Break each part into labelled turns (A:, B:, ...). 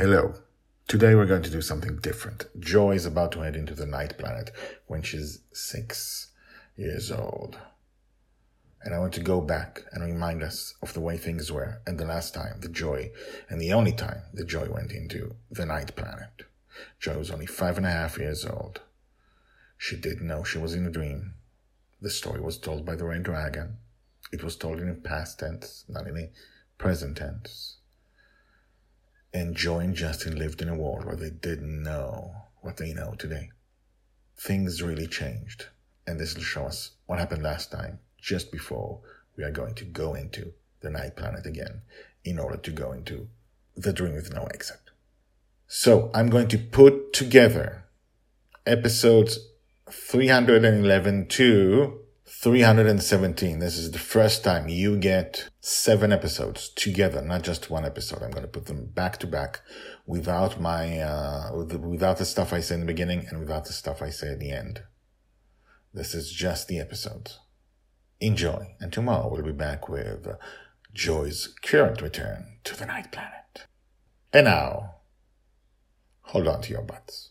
A: Hello. Today we're going to do something different. Joy is about to head into the night planet when she's six years old. And I want to go back and remind us of the way things were and the last time the joy and the only time the joy went into the night planet. Joy was only five and a half years old. She didn't know she was in a dream. The story was told by the Red Dragon. It was told in a past tense, not in a present tense. And Joy and Justin lived in a world where they didn't know what they know today. Things really changed, and this will show us what happened last time, just before we are going to go into the night planet again, in order to go into the dream with no exit. So I'm going to put together episodes 311 to 317. This is the first time you get seven episodes together, not just one episode. I'm going to put them back to back without my, uh, without the stuff I say in the beginning and without the stuff I say at the end. This is just the episodes. Enjoy. And tomorrow we'll be back with Joy's current return to the night planet. And now, hold on to your butts.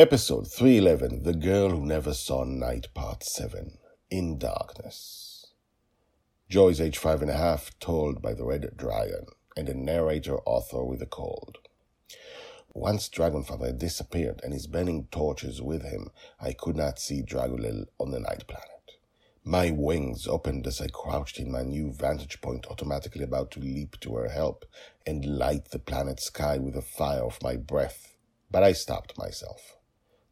A: Episode 311 The Girl Who Never Saw Night, Part 7 In Darkness. Joy's age five and a half, told by the Red Dragon, and a narrator author with a cold. Once Dragonfather had disappeared and his burning torches with him, I could not see Dragonlil on the night planet. My wings opened as I crouched in my new vantage point, automatically about to leap to her help and light the planet sky with the fire of my breath. But I stopped myself.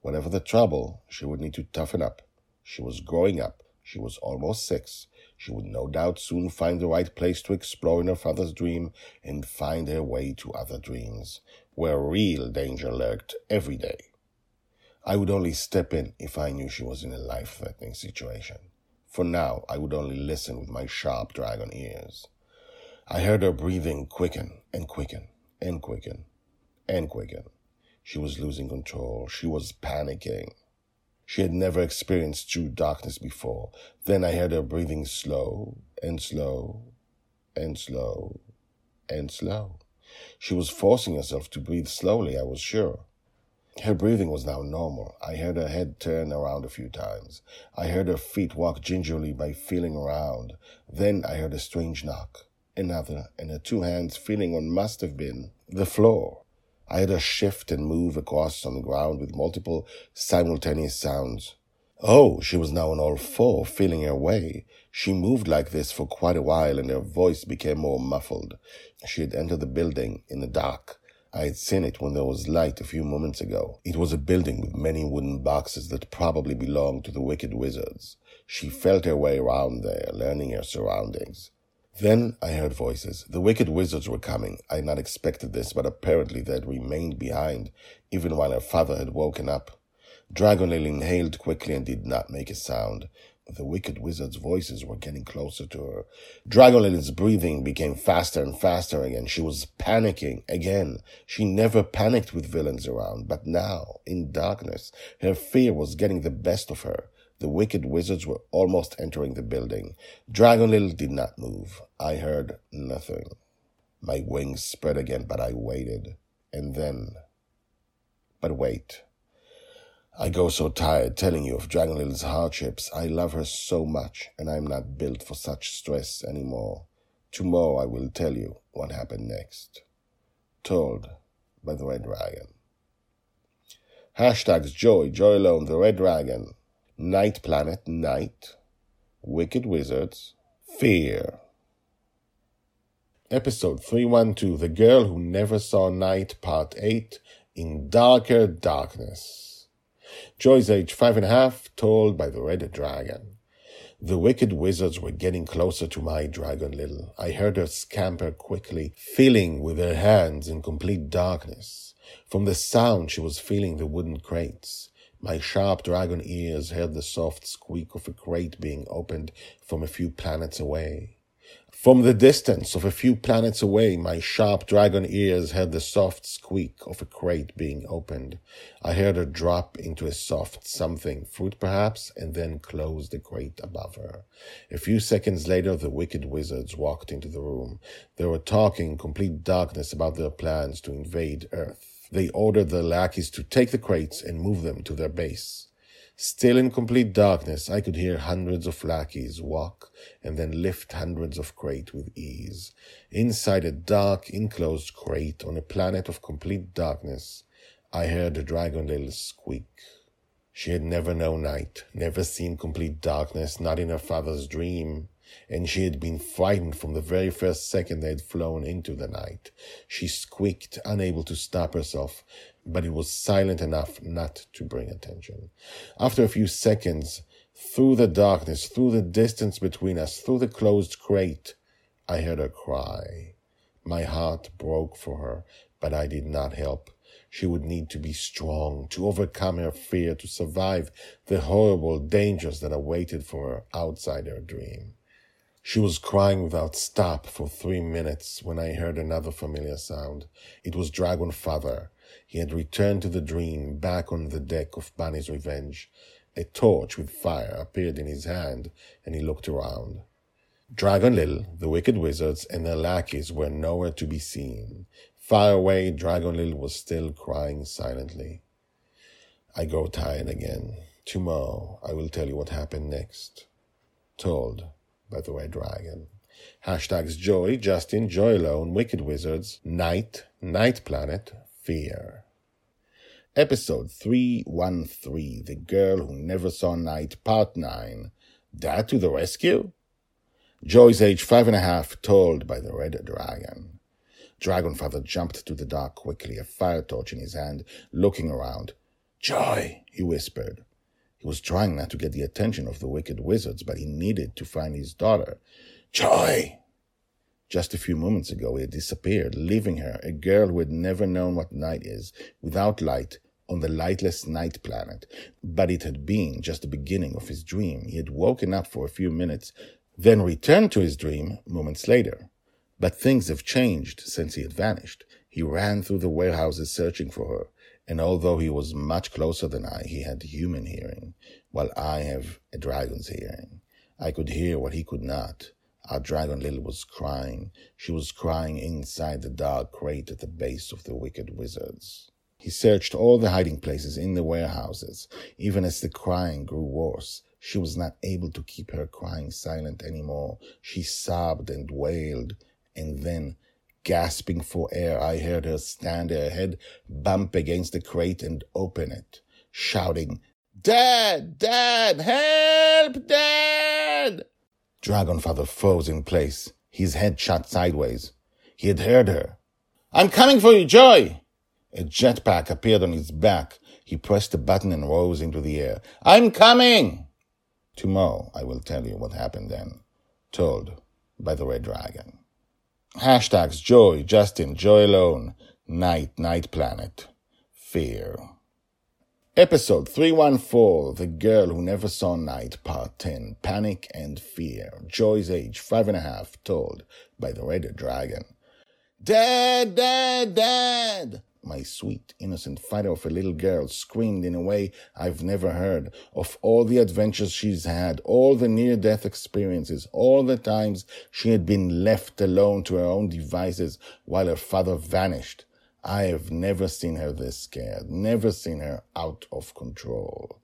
A: Whatever the trouble, she would need to toughen up. She was growing up. She was almost six. She would no doubt soon find the right place to explore in her father's dream and find her way to other dreams, where real danger lurked every day. I would only step in if I knew she was in a life threatening situation. For now, I would only listen with my sharp dragon ears. I heard her breathing quicken and quicken and quicken and quicken. She was losing control. She was panicking. She had never experienced true darkness before. Then I heard her breathing slow and slow and slow and slow. She was forcing herself to breathe slowly, I was sure. Her breathing was now normal. I heard her head turn around a few times. I heard her feet walk gingerly by feeling around. Then I heard a strange knock. Another, and her two hands feeling what must have been the floor. I heard her shift and move across the ground with multiple simultaneous sounds. Oh, she was now on all four, feeling her way. She moved like this for quite a while, and her voice became more muffled. She had entered the building in the dark. I had seen it when there was light a few moments ago. It was a building with many wooden boxes that probably belonged to the wicked wizards. She felt her way around there, learning her surroundings. Then I heard voices. The wicked wizards were coming. I had not expected this, but apparently they had remained behind, even while her father had woken up. Dragonlil inhaled quickly and did not make a sound. The wicked wizard's voices were getting closer to her. Dragonlil's breathing became faster and faster again. She was panicking again. She never panicked with villains around, but now, in darkness, her fear was getting the best of her. The wicked wizards were almost entering the building. Dragonlil did not move. I heard nothing. My wings spread again, but I waited. And then. But wait. I go so tired telling you of Dragonlil's hardships. I love her so much, and I'm not built for such stress anymore. Tomorrow I will tell you what happened next. Told by the Red Dragon. Hashtags Joy, Joy Alone, the Red Dragon, Night Planet, Night, Wicked Wizards, Fear. Episode 312 The Girl Who Never Saw Night, Part 8 in darker darkness. Joy's age five and a half, told by the red dragon. The wicked wizards were getting closer to my dragon little. I heard her scamper quickly, feeling with her hands in complete darkness. From the sound she was feeling the wooden crates. My sharp dragon ears heard the soft squeak of a crate being opened from a few planets away. From the distance of a few planets away, my sharp dragon ears heard the soft squeak of a crate being opened. I heard her drop into a soft something, fruit perhaps, and then close the crate above her. A few seconds later, the wicked wizards walked into the room. They were talking in complete darkness about their plans to invade Earth. They ordered their lackeys to take the crates and move them to their base. Still in complete darkness, I could hear hundreds of lackeys walk and then lift hundreds of crate with ease. Inside a dark, enclosed crate on a planet of complete darkness, I heard the dragon little squeak. She had never known night, never seen complete darkness, not in her father's dream and she had been frightened from the very first second they had flown into the night. She squeaked, unable to stop herself, but it was silent enough not to bring attention. After a few seconds, through the darkness, through the distance between us, through the closed crate, I heard her cry. My heart broke for her, but I did not help. She would need to be strong, to overcome her fear, to survive the horrible dangers that awaited for her outside her dream. She was crying without stop for three minutes when I heard another familiar sound. It was Dragon Father. He had returned to the dream, back on the deck of Bonny's Revenge. A torch with fire appeared in his hand, and he looked around. Dragon Lil, the wicked wizards, and their lackeys were nowhere to be seen. Far away, Dragon Lil was still crying silently. I grow tired again. Tomorrow I will tell you what happened next. Told by the Red Dragon. Hashtags Joy, Justin, Joy Alone, Wicked Wizards, Night, Night Planet, Fear. Episode 313 The Girl Who Never Saw Night, Part 9 Dad to the Rescue? Joy's age five and a half, told by the Red Dragon. Dragonfather jumped to the dark quickly, a fire torch in his hand, looking around. Joy, he whispered. He was trying not to get the attention of the wicked wizards, but he needed to find his daughter. Joy! Just a few moments ago, he had disappeared, leaving her, a girl who had never known what night is, without light, on the lightless night planet. But it had been just the beginning of his dream. He had woken up for a few minutes, then returned to his dream moments later. But things have changed since he had vanished. He ran through the warehouses searching for her and although he was much closer than I, he had human hearing, while I have a dragon's hearing. I could hear what he could not. Our dragon Little was crying. She was crying inside the dark crate at the base of the wicked wizards. He searched all the hiding places in the warehouses. Even as the crying grew worse, she was not able to keep her crying silent anymore. She sobbed and wailed, and then Gasping for air, I heard her stand her head bump against the crate and open it, shouting, Dad! Dad! Help! Dad! Dragonfather froze in place, his head shot sideways. He had heard her. I'm coming for you, Joy! A jetpack appeared on his back. He pressed a button and rose into the air. I'm coming! Tomorrow I will tell you what happened then. Told by the Red Dragon. Hashtags Joy, Justin, Joy Alone, Night, Night Planet, Fear. Episode 314 The Girl Who Never Saw Night, Part 10 Panic and Fear. Joy's age, five and a half, told by the Red Dragon. Dad, Dad, Dad! My sweet, innocent fighter of a little girl screamed in a way I've never heard of all the adventures she's had, all the near death experiences, all the times she had been left alone to her own devices while her father vanished. I have never seen her this scared, never seen her out of control.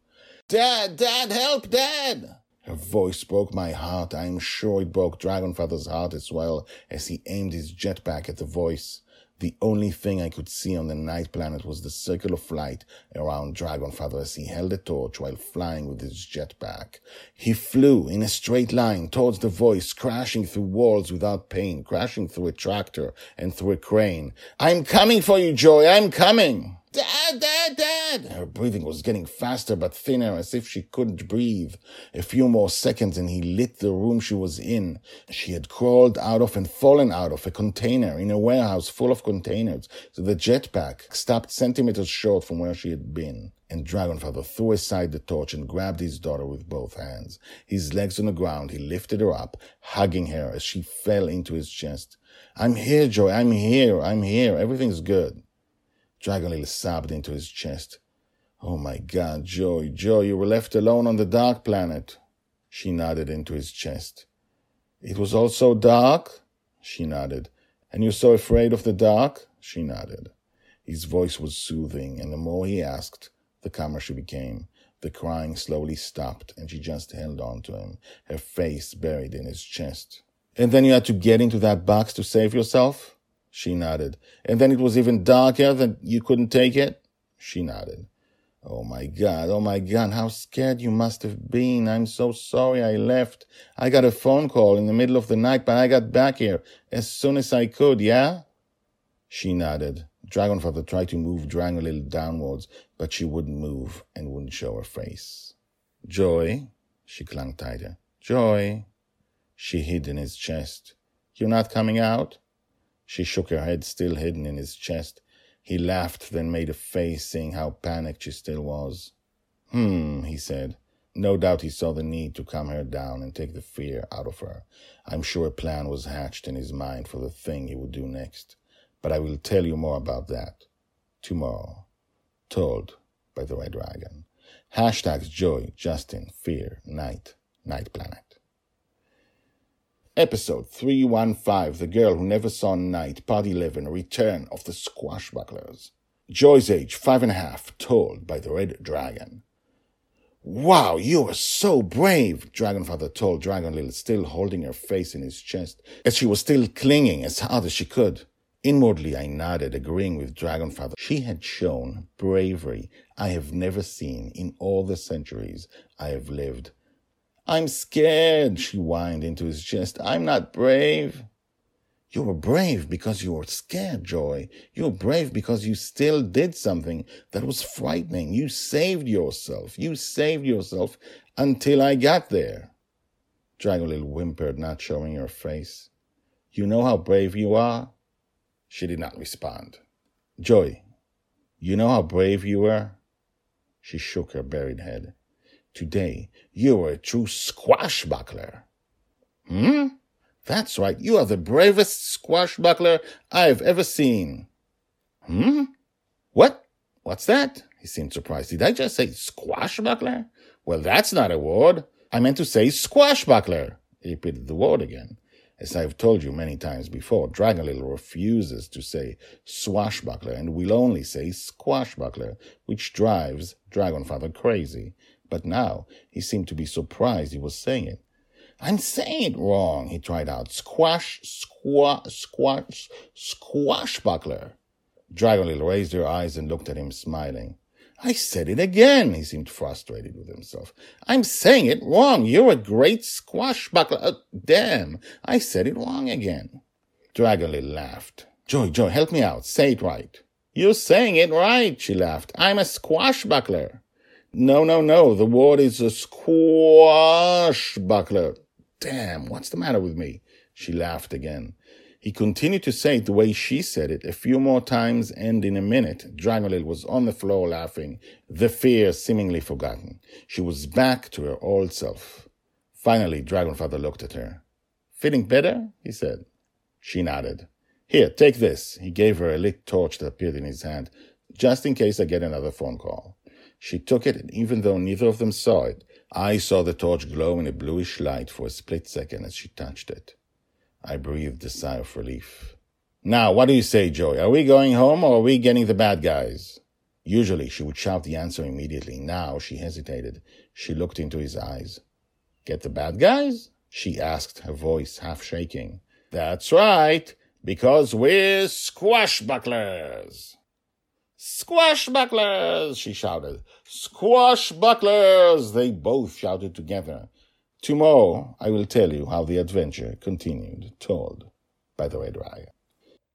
A: Dad, Dad, help, Dad! Her voice broke my heart. I am sure it broke Dragonfather's heart as well as he aimed his jetpack at the voice. The only thing I could see on the night planet was the circle of light around Dragonfather as he held a torch while flying with his jetpack. He flew in a straight line towards the voice, crashing through walls without pain, crashing through a tractor and through a crane. I'm coming for you, Joy, I'm coming! Dad, Dad, Dad! Her breathing was getting faster but thinner as if she couldn't breathe. A few more seconds and he lit the room she was in. She had crawled out of and fallen out of a container in a warehouse full of containers. So the jetpack stopped centimeters short from where she had been. And Dragonfather threw aside the torch and grabbed his daughter with both hands. His legs on the ground, he lifted her up, hugging her as she fell into his chest. I'm here, Joy. I'm here. I'm here. Everything's good. Dragonlil sobbed into his chest. Oh my God, Joy, Joy, you were left alone on the dark planet. She nodded into his chest. It was all so dark? She nodded. And you're so afraid of the dark? She nodded. His voice was soothing, and the more he asked, the calmer she became. The crying slowly stopped, and she just held on to him, her face buried in his chest. And then you had to get into that box to save yourself? She nodded. And then it was even darker that you couldn't take it? She nodded. Oh my God, oh my God, how scared you must have been. I'm so sorry I left. I got a phone call in the middle of the night, but I got back here as soon as I could, yeah? She nodded. Dragonfather tried to move Dragon a little downwards, but she wouldn't move and wouldn't show her face. Joy, she clung tighter. Joy. She hid in his chest. You're not coming out? She shook her head, still hidden in his chest. He laughed, then made a face, seeing how panicked she still was. Hmm, he said. No doubt he saw the need to calm her down and take the fear out of her. I'm sure a plan was hatched in his mind for the thing he would do next. But I will tell you more about that tomorrow. Told by the Red Dragon. Hashtags Joy, Justin, Fear, Night, Night Planet. Episode 315 The Girl Who Never Saw Night, Part 11 Return of the Squashbucklers. Joy's age, five and a half, told by the Red Dragon. Wow, you are so brave, Dragonfather told Dragonlil, still holding her face in his chest, as she was still clinging as hard as she could. Inwardly, I nodded, agreeing with Dragonfather. She had shown bravery I have never seen in all the centuries I have lived. I'm scared, she whined into his chest. I'm not brave. You were brave because you were scared, Joy. You were brave because you still did something that was frightening. You saved yourself. You saved yourself until I got there. Dragonlil whimpered, not showing her face. You know how brave you are? She did not respond. Joy, you know how brave you were? She shook her buried head. Today, you are a true squashbuckler. Hmm? That's right. You are the bravest squashbuckler I've ever seen. Hmm? What? What's that? He seemed surprised. Did I just say squashbuckler? Well, that's not a word. I meant to say squashbuckler. He repeated the word again. As I've told you many times before, Dragonlil refuses to say swashbuckler and will only say squashbuckler, which drives Dragonfather crazy. But now he seemed to be surprised he was saying it. I'm saying it wrong, he tried out. Squash, squash, squash, squashbuckler. Dragonlil raised her eyes and looked at him, smiling. I said it again. He seemed frustrated with himself. I'm saying it wrong. You're a great squashbuckler. Uh, damn, I said it wrong again. Dragonlil laughed. Joy, Joy, help me out. Say it right. You're saying it right, she laughed. I'm a squashbuckler. No, no, no. The word is a squash buckler. Damn, what's the matter with me? She laughed again. He continued to say it the way she said it a few more times, and in a minute, Dragonlil was on the floor laughing, the fear seemingly forgotten. She was back to her old self. Finally, Dragonfather looked at her. Feeling better? he said. She nodded. Here, take this. He gave her a lit torch that appeared in his hand, just in case I get another phone call. She took it, and even though neither of them saw it, I saw the torch glow in a bluish light for a split second as she touched it. I breathed a sigh of relief. Now, what do you say, Joey? Are we going home or are we getting the bad guys? Usually she would shout the answer immediately. Now she hesitated. She looked into his eyes. Get the bad guys? She asked, her voice half shaking. That's right. because we're squashbucklers. Squashbucklers, she shouted. Squashbucklers, they both shouted together. Tomorrow I will tell you how the adventure continued, told by the Red Dragon.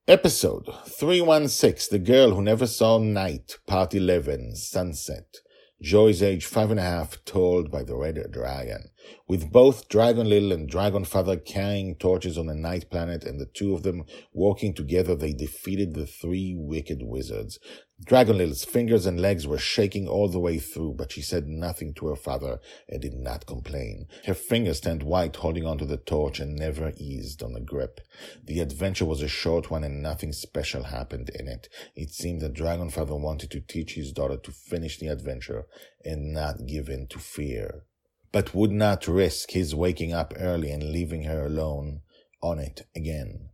A: Episode 316 The Girl Who Never Saw Night, Part 11 Sunset. Joy's age five and a half, told by the Red Dragon. With both Dragon Little and Dragon Father carrying torches on the night planet and the two of them walking together, they defeated the three wicked wizards. Dragon Little's fingers and legs were shaking all the way through, but she said nothing to her father and did not complain. Her fingers turned white holding onto the torch and never eased on the grip. The adventure was a short one and nothing special happened in it. It seemed that Dragon Father wanted to teach his daughter to finish the adventure and not give in to fear, but would not risk his waking up early and leaving her alone on it again.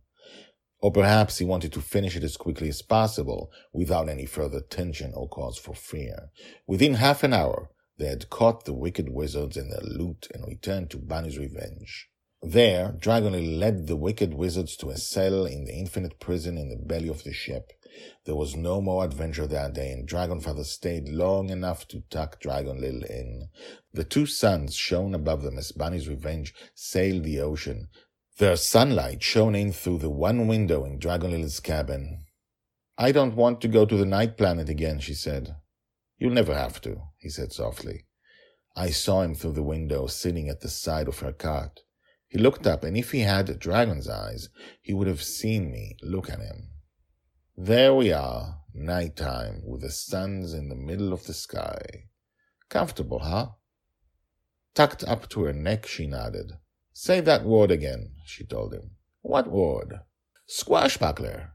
A: Or perhaps he wanted to finish it as quickly as possible without any further tension or cause for fear. Within half an hour, they had caught the wicked wizards and their loot and returned to Bonny's Revenge. There, Dragonly led the wicked wizards to a cell in the infinite prison in the belly of the ship. There was no more adventure that day, and Dragonfather stayed long enough to tuck Dragon Little in. The two suns shone above them as Bonny's Revenge sailed the ocean, their sunlight shone in through the one window in Dragon Lily's cabin. I don't want to go to the night planet again, she said. You'll never have to, he said softly. I saw him through the window sitting at the side of her cot. He looked up, and if he had dragon's eyes, he would have seen me look at him. There we are, night time, with the suns in the middle of the sky. Comfortable, huh? Tucked up to her neck, she nodded. Say that word again, she told him. What word? Squashbuckler.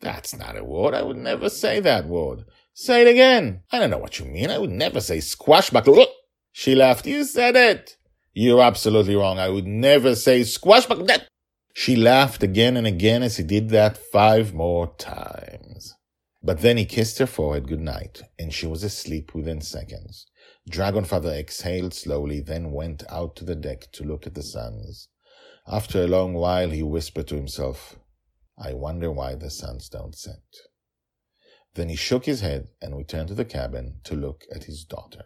A: That's not a word. I would never say that word. Say it again. I don't know what you mean. I would never say squashbuckler. She laughed. You said it. You're absolutely wrong. I would never say squashbuckler. She laughed again and again as he did that five more times. But then he kissed her forehead good night, and she was asleep within seconds. Dragonfather exhaled slowly, then went out to the deck to look at the suns. After a long while, he whispered to himself, I wonder why the suns don't set. Then he shook his head and returned to the cabin to look at his daughter.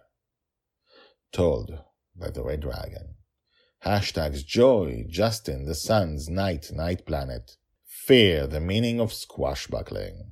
A: Told by the Red Dragon. Hashtags Joy, Justin, the Suns, Night, Night Planet. Fear, the meaning of squashbuckling.